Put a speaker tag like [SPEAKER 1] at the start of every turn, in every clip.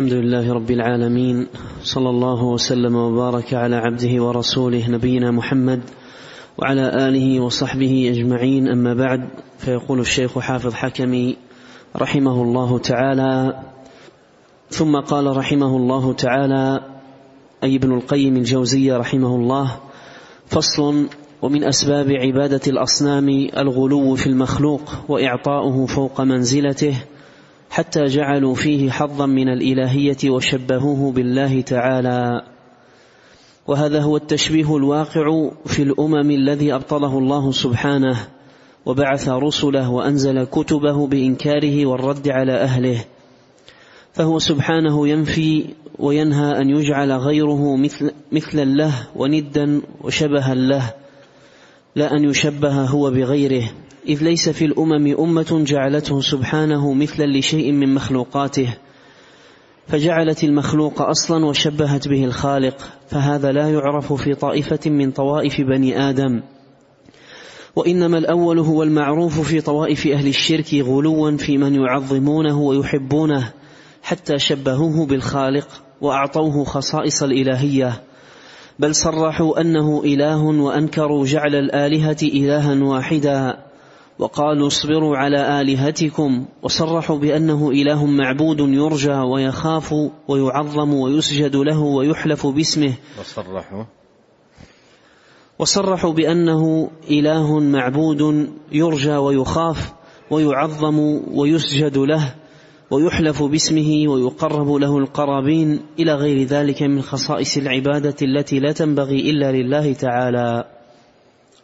[SPEAKER 1] الحمد لله رب العالمين صلى الله وسلم وبارك على عبده ورسوله نبينا محمد وعلى آله وصحبه أجمعين. أما بعد فيقول الشيخ حافظ حكمي رحمه الله تعالى ثم قال رحمه الله تعالى أي ابن القيم الجوزية رحمه الله فصل ومن أسباب عبادة الأصنام الغلو في المخلوق وإعطاؤه فوق منزلته حتى جعلوا فيه حظا من الإلهية وشبهوه بالله تعالى. وهذا هو التشبيه الواقع في الأمم الذي أبطله الله سبحانه وبعث رسله وأنزل كتبه بإنكاره والرد على أهله. فهو سبحانه ينفي وينهى أن يجعل غيره مثل مثلا له وندا وشبها له لا أن يشبه هو بغيره. إذ ليس في الأمم أمة جعلته سبحانه مثلا لشيء من مخلوقاته فجعلت المخلوق أصلا وشبهت به الخالق فهذا لا يعرف في طائفة من طوائف بني آدم. وإنما الأول هو المعروف في طوائف أهل الشرك غلوا في من يعظمونه ويحبونه حتى شبهوه بالخالق وأعطوه خصائص الإلهية. بل صرحوا أنه إله وأنكروا جعل الآلهة الها واحدا. وقالوا اصبروا على آلهتكم وصرحوا بأنه إله معبود يرجى ويخاف ويعظم ويسجد له ويحلف باسمه.
[SPEAKER 2] وصرحوا.
[SPEAKER 1] وصرحوا بأنه إله معبود يرجى ويخاف ويعظم ويسجد له ويحلف باسمه ويقرب له القرابين إلى غير ذلك من خصائص العبادة التي لا تنبغي إلا لله تعالى.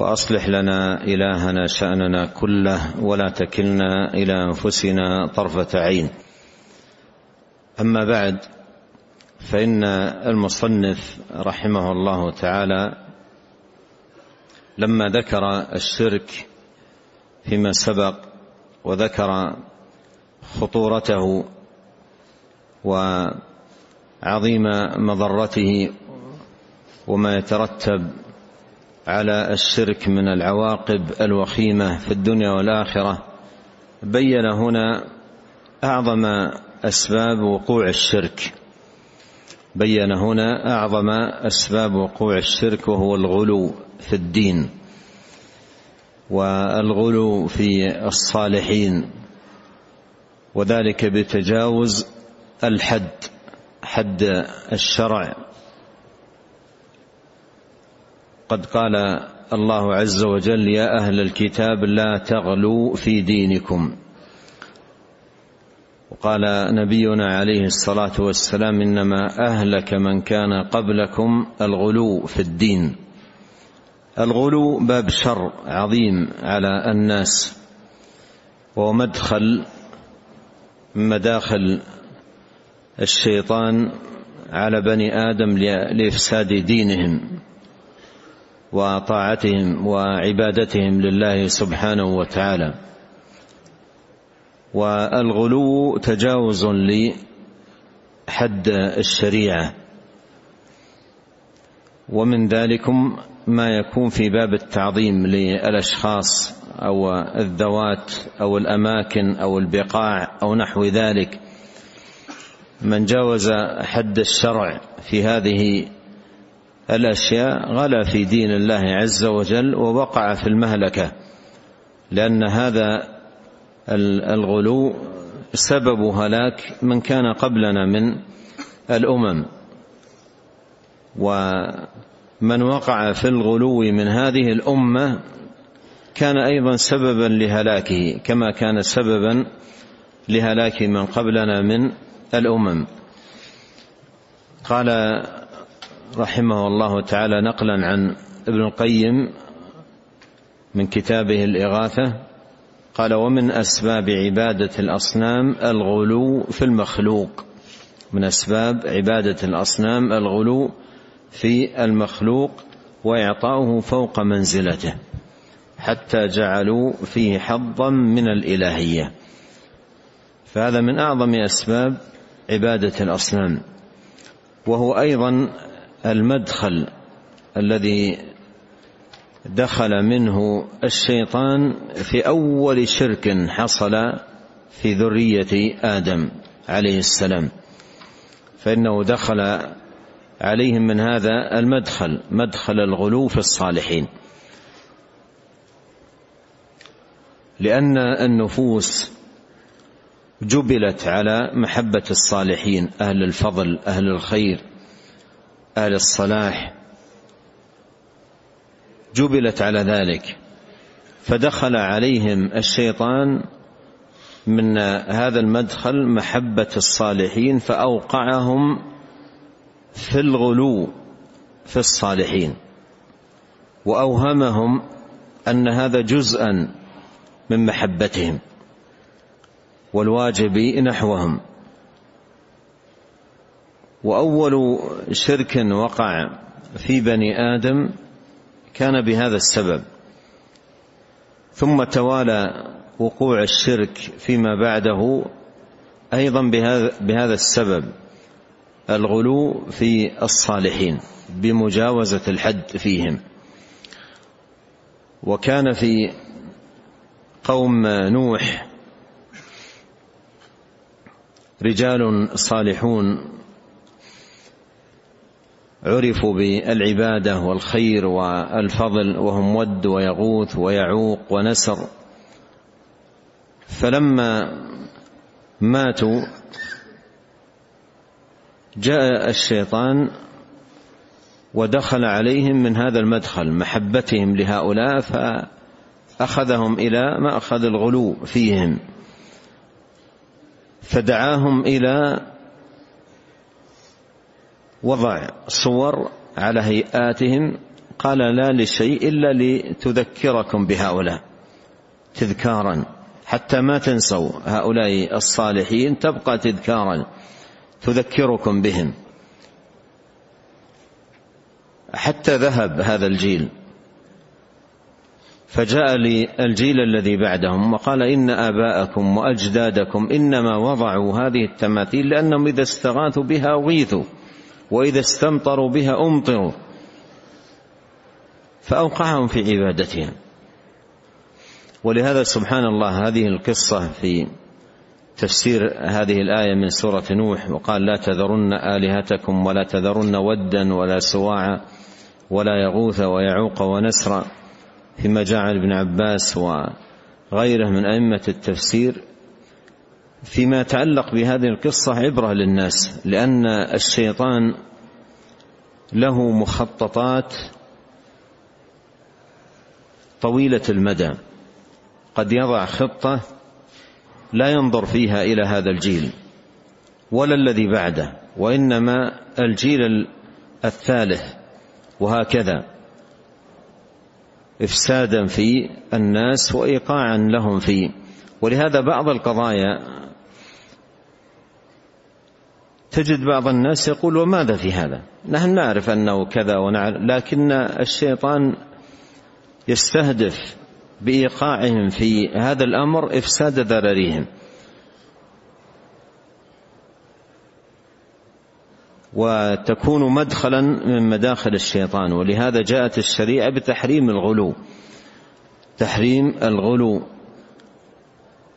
[SPEAKER 2] وأصلح لنا إلهنا شأننا كله ولا تكلنا إلى أنفسنا طرفة عين. أما بعد فإن المصنف رحمه الله تعالى لما ذكر الشرك فيما سبق وذكر خطورته وعظيم مضرته وما يترتب على الشرك من العواقب الوخيمة في الدنيا والآخرة بين هنا أعظم أسباب وقوع الشرك. بين هنا أعظم أسباب وقوع الشرك وهو الغلو في الدين. والغلو في الصالحين وذلك بتجاوز الحد حد الشرع. قد قال الله عز وجل يا أهل الكتاب لا تغلوا في دينكم. وقال نبينا عليه الصلاة والسلام إنما أهلك من كان قبلكم الغلو في الدين. الغلو باب شر عظيم على الناس ومدخل مداخل الشيطان على بني آدم لإفساد دينهم. وطاعتهم وعبادتهم لله سبحانه وتعالى. والغلو تجاوز لحد الشريعة. ومن ذلكم ما يكون في باب التعظيم للأشخاص أو الذوات أو الأماكن أو البقاع أو نحو ذلك. من جاوز حد الشرع في هذه الأشياء غلا في دين الله عز وجل ووقع في المهلكة لأن هذا الغلو سبب هلاك من كان قبلنا من الأمم. ومن وقع في الغلو من هذه الأمة كان أيضا سببا لهلاكه كما كان سببا لهلاك من قبلنا من الأمم. قال رحمه الله تعالى نقلا عن ابن القيم من كتابه الإغاثة قال ومن أسباب عبادة الأصنام الغلو في المخلوق. من أسباب عبادة الأصنام الغلو في المخلوق وإعطاؤه فوق منزلته حتى جعلوا فيه حظا من الإلهية. فهذا من أعظم أسباب عبادة الأصنام. وهو أيضا المدخل الذي دخل منه الشيطان في أول شرك حصل في ذرية آدم عليه السلام. فإنه دخل عليهم من هذا المدخل مدخل الغلو في الصالحين. لأن النفوس جبلت على محبة الصالحين أهل الفضل أهل الخير. أهل الصلاح جبلت على ذلك فدخل عليهم الشيطان من هذا المدخل محبة الصالحين فأوقعهم في الغلو في الصالحين وأوهمهم أن هذا جزءا من محبتهم والواجب نحوهم. وأول شرك وقع في بني آدم كان بهذا السبب. ثم توالى وقوع الشرك فيما بعده أيضا بهذا بهذا السبب الغلو في الصالحين بمجاوزة الحد فيهم. وكان في قوم نوح رجال صالحون عرفوا بالعبادة والخير والفضل وهم ود ويغوث ويعوق ونسر. فلما ماتوا جاء الشيطان ودخل عليهم من هذا المدخل محبتهم لهؤلاء فأخذهم إلى مأخذ الغلو فيهم. فدعاهم إلى وضع صور على هيئاتهم قال لا لشيء إلا لتذكركم بهؤلاء تذكارا حتى ما تنسوا هؤلاء الصالحين تبقى تذكارا تذكركم بهم. حتى ذهب هذا الجيل. فجاء للجيل الذي بعدهم وقال إن آباءكم وأجدادكم إنما وضعوا هذه التماثيل لأنهم إذا استغاثوا بها اغيثوا وإذا استمطروا بها أمطروا. فأوقعهم في عبادتهم. ولهذا سبحان الله هذه القصة في تفسير هذه الآية من سورة نوح وقال لا تذرن آلهتكم ولا تذرن ودا ولا سواعا ولا يغوث ويعوق ونسرا فيما عن ابن عباس وغيره من أئمة التفسير. فيما يتعلق بهذه القصة عبرة للناس لأن الشيطان له مخططات طويلة المدى. قد يضع خطة لا ينظر فيها إلى هذا الجيل ولا الذي بعده وإنما الجيل الثالث وهكذا. إفسادا في الناس وإيقاعا لهم فيه. ولهذا بعض القضايا تجد بعض الناس يقول وماذا في هذا؟ نحن نعرف أنه كذا ونعرف لكن الشيطان يستهدف بإيقاعهم في هذا الأمر إفساد ذراريهم وتكون مدخلا من مداخل الشيطان ولهذا جاءت الشريعة بتحريم الغلو. تحريم الغلو.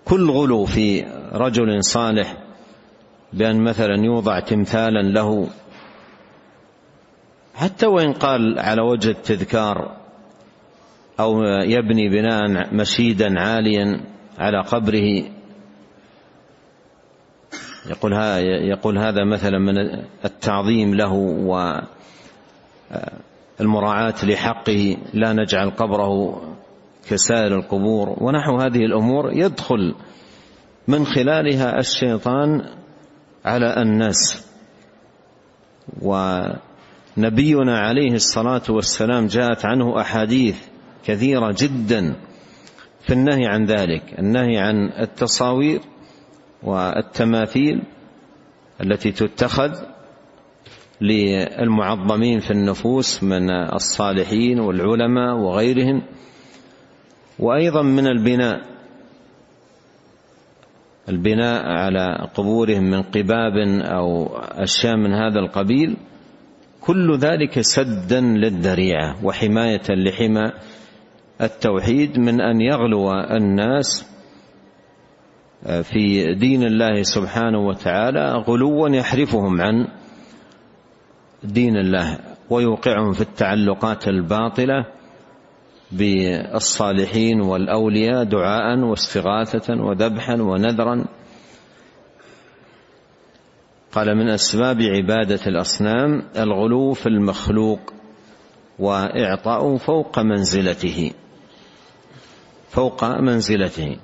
[SPEAKER 2] كل غلو في رجل صالح بأن مثلا يوضع تمثالا له. حتى وإن قال على وجه التذكار أو يبني بناء مشيدا عاليا على قبره يقول يقول هذا مثلا من التعظيم له والمراعاة لحقه لا نجعل قبره كسائر القبور. ونحو هذه الأمور يدخل من خلالها الشيطان على الناس. ونبينا عليه الصلاة والسلام جاءت عنه أحاديث كثيرة جدا في النهي عن ذلك. النهي عن التصاوير والتماثيل التي تتخذ للمعظمين في النفوس من الصالحين والعلماء وغيرهم. وأيضا من البناء. البناء على قبورهم من قباب أو أشياء من هذا القبيل كل ذلك سدا للذريعة وحماية لحمى التوحيد من أن يغلو الناس في دين الله سبحانه وتعالى غلوا يحرفهم عن دين الله ويوقعهم في التعلقات الباطلة بالصالحين والأولياء دعاء واستغاثة وذبحا ونذرا. قال من أسباب عبادة الأصنام الغلو في المخلوق واعطاؤه فوق منزلته فوق منزلته.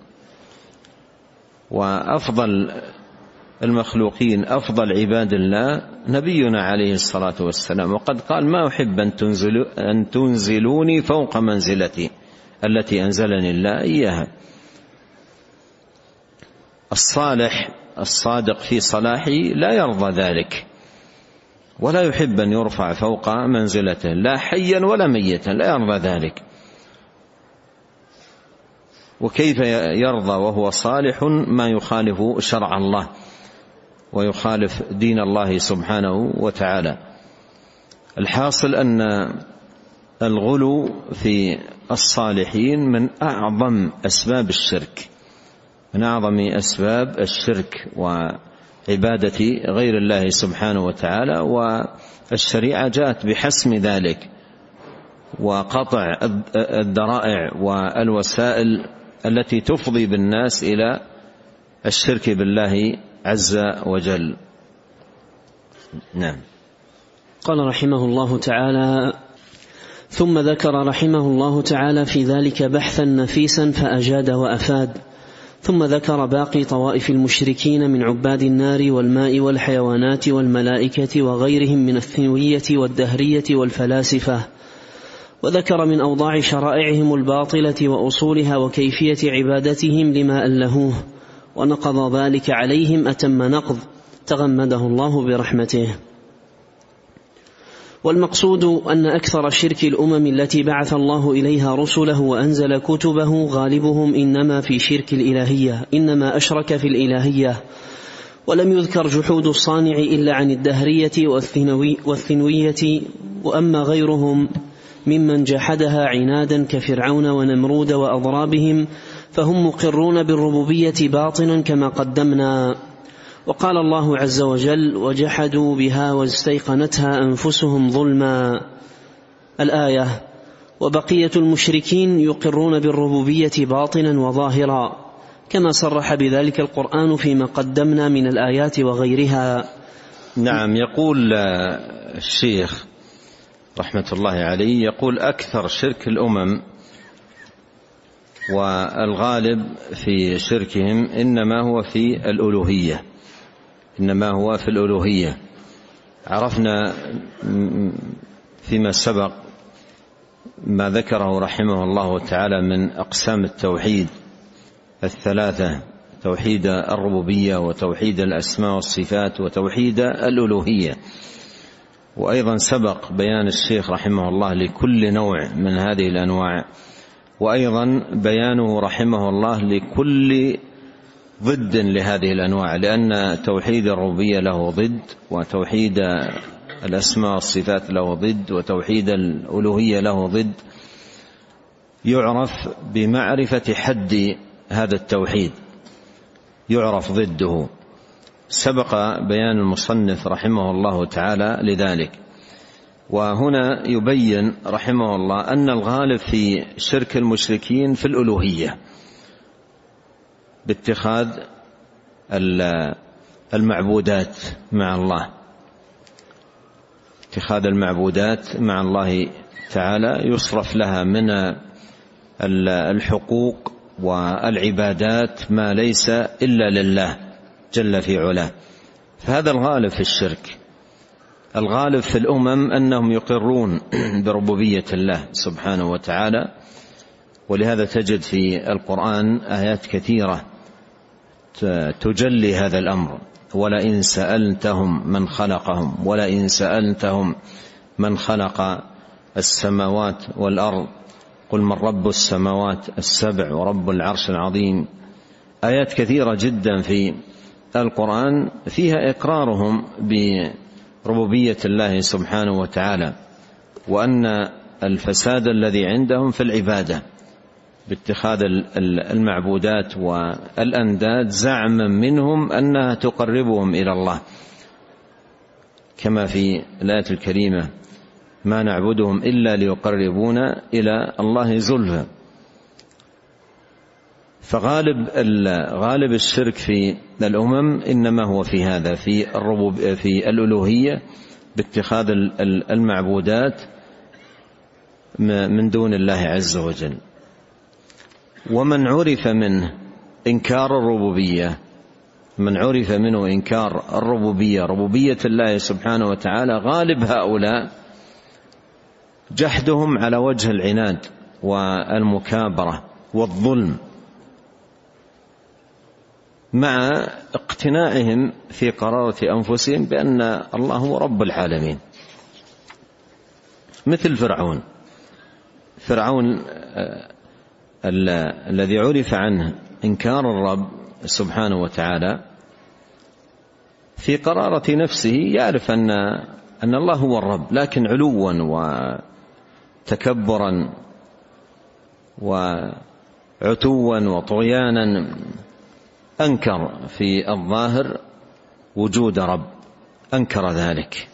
[SPEAKER 2] وأفضل المخلوقين أفضل عباد الله نبينا عليه الصلاة والسلام. وقد قال ما أحب أن تنزلوا أن تنزلوني فوق منزلتي التي أنزلني الله إياها. الصالح الصادق في صلاحه لا يرضى ذلك. ولا يحب أن يرفع فوق منزلته لا حيا ولا ميتا لا يرضى ذلك. وكيف يرضى وهو صالح؟ ما يخالف شرع الله. ويخالف دين الله سبحانه وتعالى. الحاصل أن الغلو في الصالحين من أعظم أسباب الشرك من أعظم أسباب الشرك وعبادة غير الله سبحانه وتعالى والشريعة جاءت بحسم ذلك وقطع الذرائع والوسائل التي تفضي بالناس إلى الشرك بالله عز وجل. نعم.
[SPEAKER 1] قال رحمه الله تعالى ثم ذكر رحمه الله تعالى في ذلك بحثا نفيسا فأجاد وأفاد. ثم ذكر باقي طوائف المشركين من عباد النار والماء والحيوانات والملائكة وغيرهم من الثنوية والدهرية والفلاسفة. وذكر من أوضاع شرائعهم الباطلة وأصولها وكيفية عبادتهم لما ألهوه. ونقض ذلك عليهم أتم نقض تغمده الله برحمته. والمقصود أن أكثر شرك الأمم التي بعث الله إليها رسله وأنزل كتبه غالبهم إنما في شرك الإلهية إنما أشرك في الإلهية. ولم يذكر جحود الصانع إلا عن الدهرية والثنوي والثنوية وأما غيرهم ممن جحدها عنادا كفرعون ونمرود وأضرابهم فهم مقرون بالربوبية باطنا كما قدمنا. وقال الله عز وجل وجحدوا بها واستيقنتها أنفسهم ظلما. الآية وبقية المشركين يقرون بالربوبية باطنا وظاهرا كما صرح بذلك القرآن فيما قدمنا من الآيات وغيرها.
[SPEAKER 2] نعم يقول الشيخ رحمة الله عليه يقول أكثر شرك الأمم والغالب في شركهم إنما هو في الألوهية. إنما هو في الألوهية. عرفنا فيما سبق ما ذكره رحمه الله تعالى من أقسام التوحيد الثلاثة توحيد الربوبية وتوحيد الأسماء والصفات وتوحيد الألوهية. وأيضا سبق بيان الشيخ رحمه الله لكل نوع من هذه الأنواع. وأيضا بيانه رحمه الله لكل ضد لهذه الأنواع لأن توحيد الربوبية له ضد وتوحيد الأسماء والصفات له ضد وتوحيد الألوهية له ضد. يعرف بمعرفة حد هذا التوحيد يعرف ضده. سبق بيان المصنف رحمه الله تعالى لذلك. وهنا يبين رحمه الله أن الغالب في شرك المشركين في الألوهية باتخاذ المعبودات مع الله. اتخاذ المعبودات مع الله تعالى يصرف لها من الحقوق والعبادات ما ليس إلا لله جل في علاه. فهذا الغالب في الشرك. الغالب في الأمم أنهم يقرون بربوبية الله سبحانه وتعالى ولهذا تجد في القرآن آيات كثيرة تجلي هذا الأمر. ولئن سألتهم من خلقهم ولئن سألتهم من خلق السماوات والأرض قل من رب السماوات السبع ورب العرش العظيم. آيات كثيرة جدا في القرآن فيها إقرارهم بربوبية الله سبحانه وتعالى وأن الفساد الذي عندهم في العبادة باتخاذ المعبودات والأنداد زعما منهم أنها تقربهم إلى الله. كما في الآية الكريمة ما نعبدهم إلا ليقربونا إلى الله زلفى. فغالب غالب الشرك في الأمم إنما هو في هذا في الربوب في الألوهية باتخاذ المعبودات من دون الله عز وجل. ومن عرف منه إنكار الربوبية من عرف منه إنكار الربوبية ربوبية الله سبحانه وتعالى غالب هؤلاء جحدهم على وجه العناد والمكابرة والظلم. مع اقتناعهم في قرارة أنفسهم بأن الله هو رب العالمين. مثل فرعون. فرعون الذي عرف عنه إنكار الرب سبحانه وتعالى في قرارة نفسه يعرف أن أن الله هو الرب لكن علوا وتكبرا وعتوا وطغيانا أنكر في الظاهر وجود رب. أنكر ذلك.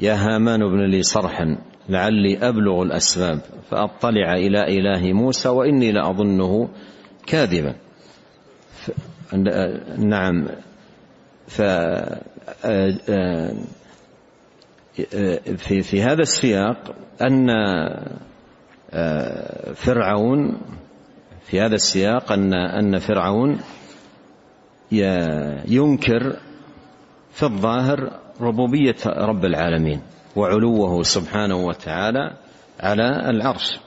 [SPEAKER 2] يا هامان ابن لي صرحا لعلي أبلغ الأسباب فأطلع إلى إله موسى وإني لأظنه كاذبا. نعم. ف في في هذا السياق أن فرعون في هذا السياق أن أن فرعون ينكر في الظاهر ربوبية رب العالمين وعلوه سبحانه وتعالى على العرش.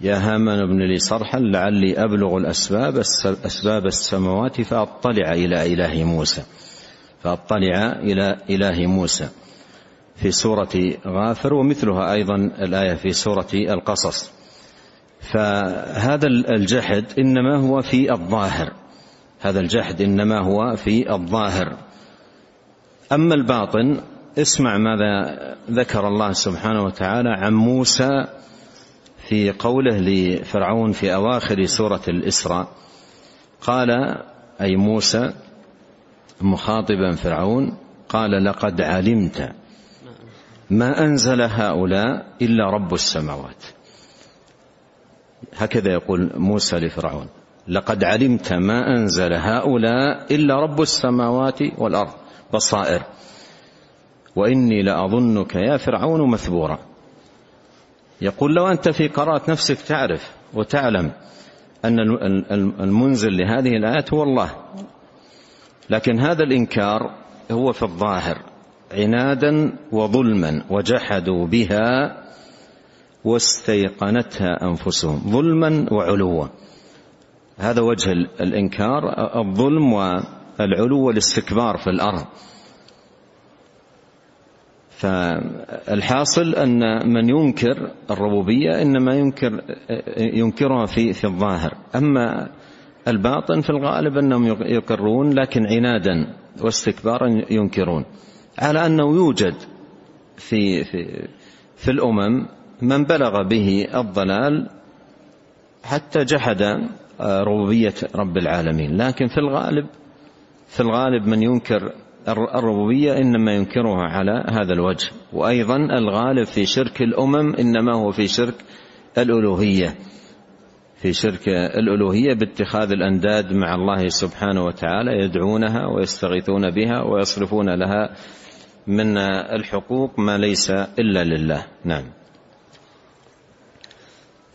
[SPEAKER 2] يا هامان ابن لي صرحا لعلي أبلغ الأسباب أسباب السماوات فأطلع إلى إله موسى. فأطلع إلى إله موسى. في سورة غافر ومثلها أيضا الآية في سورة القصص. فهذا الجحد إنما هو في الظاهر. هذا الجحد إنما هو في الظاهر. أما الباطن اسمع ماذا ذكر الله سبحانه وتعالى عن موسى في قوله لفرعون في أواخر سورة الإسراء. قال أي موسى مخاطبا فرعون قال لقد علمت ما أنزل هؤلاء إلا رب السماوات. هكذا يقول موسى لفرعون لقد علمت ما أنزل هؤلاء إلا رب السماوات والأرض بصائر وإني لأظنك يا فرعون مثبورا. يقول لو أنت في قراءه نفسك تعرف وتعلم أن المنزل لهذه الآيات هو الله لكن هذا الإنكار هو في الظاهر عنادا وظلما وجحدوا بها واستيقنتها أنفسهم ظلما وعلوا. هذا وجه الإنكار الظلم والعلو والاستكبار في الأرض. فالحاصل أن من ينكر الربوبية إنما ينكر ينكرها في في الظاهر. أما الباطن في الغالب أنهم يقرون لكن عنادا واستكبارا ينكرون. على أنه يوجد في في في الأمم من بلغ به الضلال حتى جحد ربوبية رب العالمين. لكن في الغالب في الغالب من ينكر الربوبية إنما ينكرها على هذا الوجه. وأيضا الغالب في شرك الأمم إنما هو في شرك الألوهية. في شرك الألوهية باتخاذ الأنداد مع الله سبحانه وتعالى يدعونها ويستغيثون بها ويصرفون لها من الحقوق ما ليس إلا لله. نعم.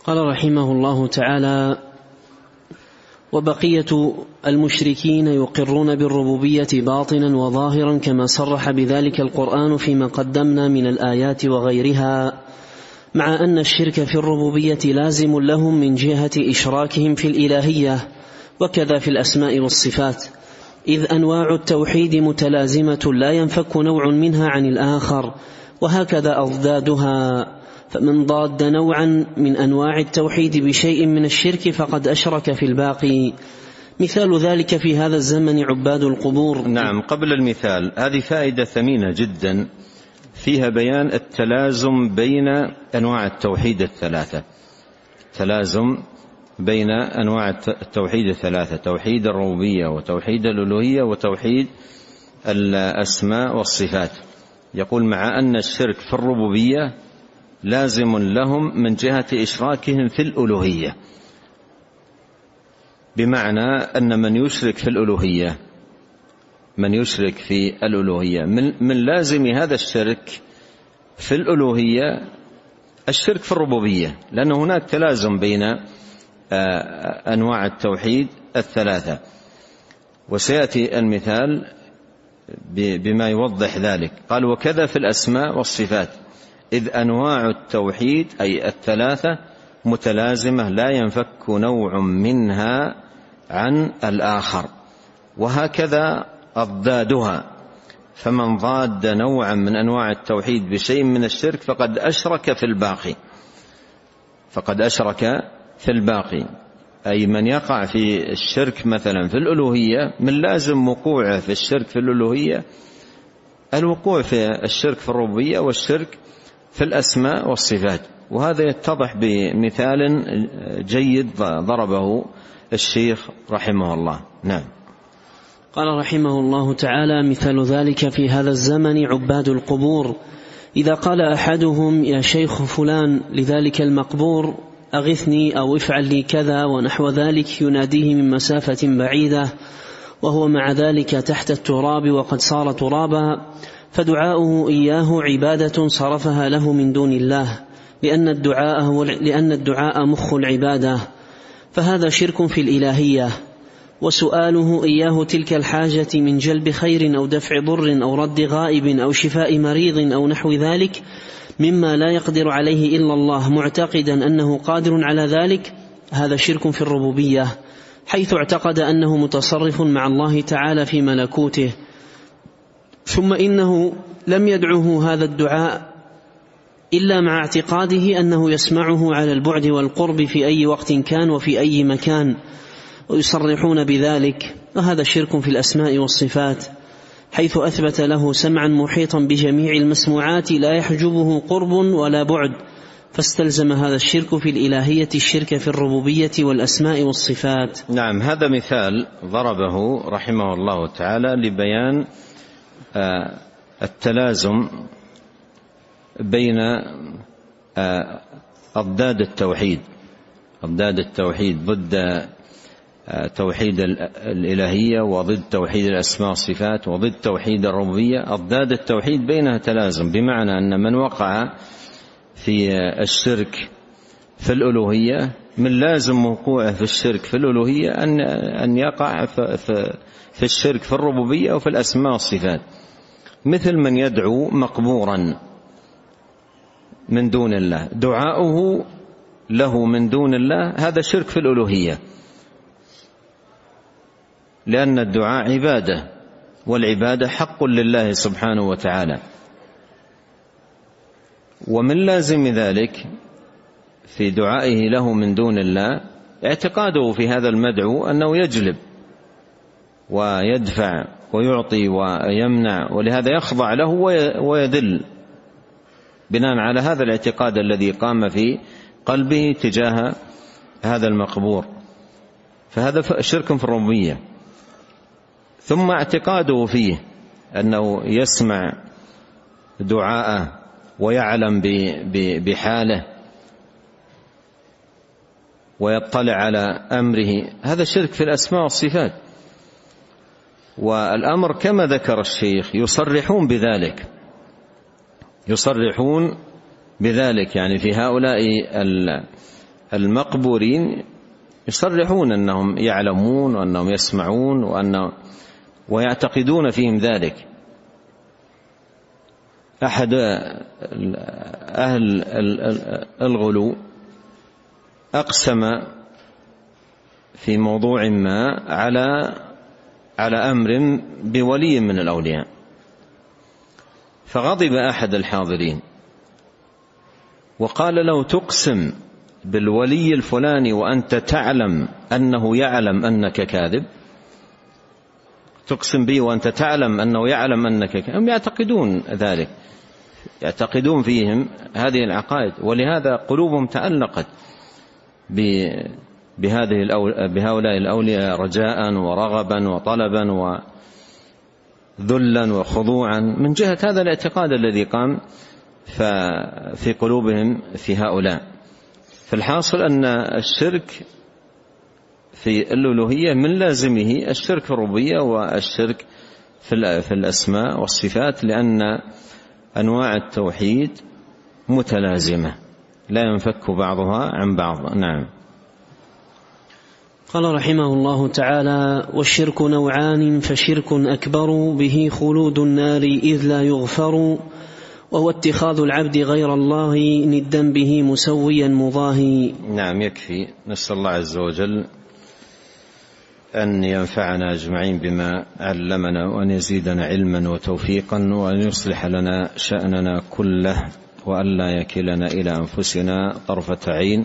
[SPEAKER 1] قال رحمه الله تعالى وبقية المشركين يقرون بالربوبية باطنا وظاهرا كما صرح بذلك القرآن فيما قدمنا من الآيات وغيرها مع أن الشرك في الربوبية لازم لهم من جهة إشراكهم في الإلهية وكذا في الأسماء والصفات إذ أنواع التوحيد متلازمة لا ينفك نوع منها عن الآخر وهكذا أضدادها. فمن ضاد نوعا من أنواع التوحيد بشيء من الشرك فقد أشرك في الباقي. مثال ذلك في هذا الزمن عباد القبور.
[SPEAKER 2] نعم قبل المثال هذه فائدة ثمينة جدا فيها بيان التلازم بين أنواع التوحيد الثلاثة. تلازم بين أنواع التوحيد الثلاثة توحيد الربوبية وتوحيد الألوهية وتوحيد الأسماء والصفات. يقول مع أن الشرك في الربوبية لازم لهم من جهة إشراكهم في الألوهية. بمعنى أن من يشرك في الألوهية من يشرك في الألوهية من, من لازم هذا الشرك في الألوهية الشرك في الربوبية لأن هناك تلازم بين آه، أنواع التوحيد الثلاثة. وسيأتي المثال بما يوضح ذلك. قال وكذا في الأسماء والصفات. إذ أنواع التوحيد أي الثلاثة متلازمة لا ينفك نوع منها عن الآخر. وهكذا أضدادها. فمن ضاد نوعا من أنواع التوحيد بشيء من الشرك فقد أشرك في الباقي. فقد أشرك في الباقي. أي من يقع في الشرك مثلا في الألوهية من لازم وقوعه في الشرك في الألوهية الوقوع في الشرك في الربوبية والشرك في الأسماء والصفات. وهذا يتضح بمثال جيد ضربه الشيخ رحمه الله. نعم.
[SPEAKER 1] قال رحمه الله تعالى مثال ذلك في هذا الزمن عباد القبور. إذا قال أحدهم يا شيخ فلان لذلك المقبور أغثني أو افعل لي كذا ونحو ذلك يناديه من مسافة بعيدة. وهو مع ذلك تحت التراب وقد صار ترابا. فدعاؤه إياه عبادة صرفها له من دون الله لأن الدعاء هو لأن الدعاء مخ العبادة فهذا شرك في الإلهية. وسؤاله إياه تلك الحاجة من جلب خير أو دفع ضر أو رد غائب أو شفاء مريض أو نحو ذلك مما لا يقدر عليه إلا الله معتقدا أنه قادر على ذلك هذا شرك في الربوبية حيث اعتقد أنه متصرف مع الله تعالى في ملكوته. ثم إنه لم يدعه هذا الدعاء إلا مع اعتقاده أنه يسمعه على البعد والقرب في أي وقت كان وفي أي مكان ويصرحون بذلك. وهذا شرك في الأسماء والصفات حيث أثبت له سمعا محيطا بجميع المسموعات لا يحجبه قرب ولا بعد. فاستلزم هذا الشرك في الإلهية الشرك في الربوبية والأسماء والصفات.
[SPEAKER 2] نعم هذا مثال ضربه رحمه الله تعالى لبيان التلازم بين آه، أضداد التوحيد. أضداد التوحيد ضد توحيد الإلهية وضد توحيد الأسماء والصفات وضد توحيد الربوبية. أضداد التوحيد بينها تلازم بمعنى أن من وقع في الشرك في الألوهية من لازم وقوعه في الشرك في الألوهية أن أن يقع في الشرك في الربوبية وفي الأسماء والصفات. مثل من يدعو مقبورا من دون الله. دعاؤه له من دون الله هذا شرك في الألوهية. لأن الدعاء عبادة والعبادة حق لله سبحانه وتعالى. ومن لازم ذلك في دعائه له من دون الله اعتقاده في هذا المدعو أنه يجلب ويدفع ويعطي ويمنع ولهذا يخضع له ويذل بناء على هذا الاعتقاد الذي قام في قلبه تجاه هذا المقبور. فهذا شرك في الربوبية. ثم اعتقاده فيه أنه يسمع دعاءه ويعلم بحاله ويطلع على أمره. هذا شرك في الأسماء والصفات. والأمر كما ذكر الشيخ يصرحون بذلك. يصرحون بذلك يعني في هؤلاء المقبورين يصرحون أنهم يعلمون وأنهم يسمعون وانهم ويعتقدون فيهم ذلك. أحد أهل الغلو أقسم في موضوع ما على على أمر بولي من الأولياء. فغضب أحد الحاضرين. وقال له تقسم بالولي الفلاني وأنت تعلم أنه يعلم أنك كاذب. تقسم به وأنت تعلم أنه يعلم أنك كاذب. هم يعتقدون ذلك. يعتقدون فيهم هذه العقائد. ولهذا قلوبهم تعلقت بهذه بهؤلاء الأولياء رجاء ورغبا وطلبا وذلا وخضوعا. من جهة هذا الاعتقاد الذي قام في قلوبهم في هؤلاء. فالحاصل أن الشرك في الألوهية من لازمه الشرك في الربوبية والشرك في الأسماء والصفات لأن أنواع التوحيد متلازمة لا ينفك بعضها عن بعض. نعم.
[SPEAKER 1] قال رحمه الله تعالى والشرك نوعان فشرك أكبر به خلود النار إذ لا يغفر وهو اتخاذ العبد غير الله ندا به مسويا مضاهي.
[SPEAKER 2] نعم يكفي. نسأل الله عز وجل أن ينفعنا أجمعين بما علمنا وأن يزيدنا علما وتوفيقا وأن يصلح لنا شأننا كله وأن لا يكلنا إلى أنفسنا طرفة عين.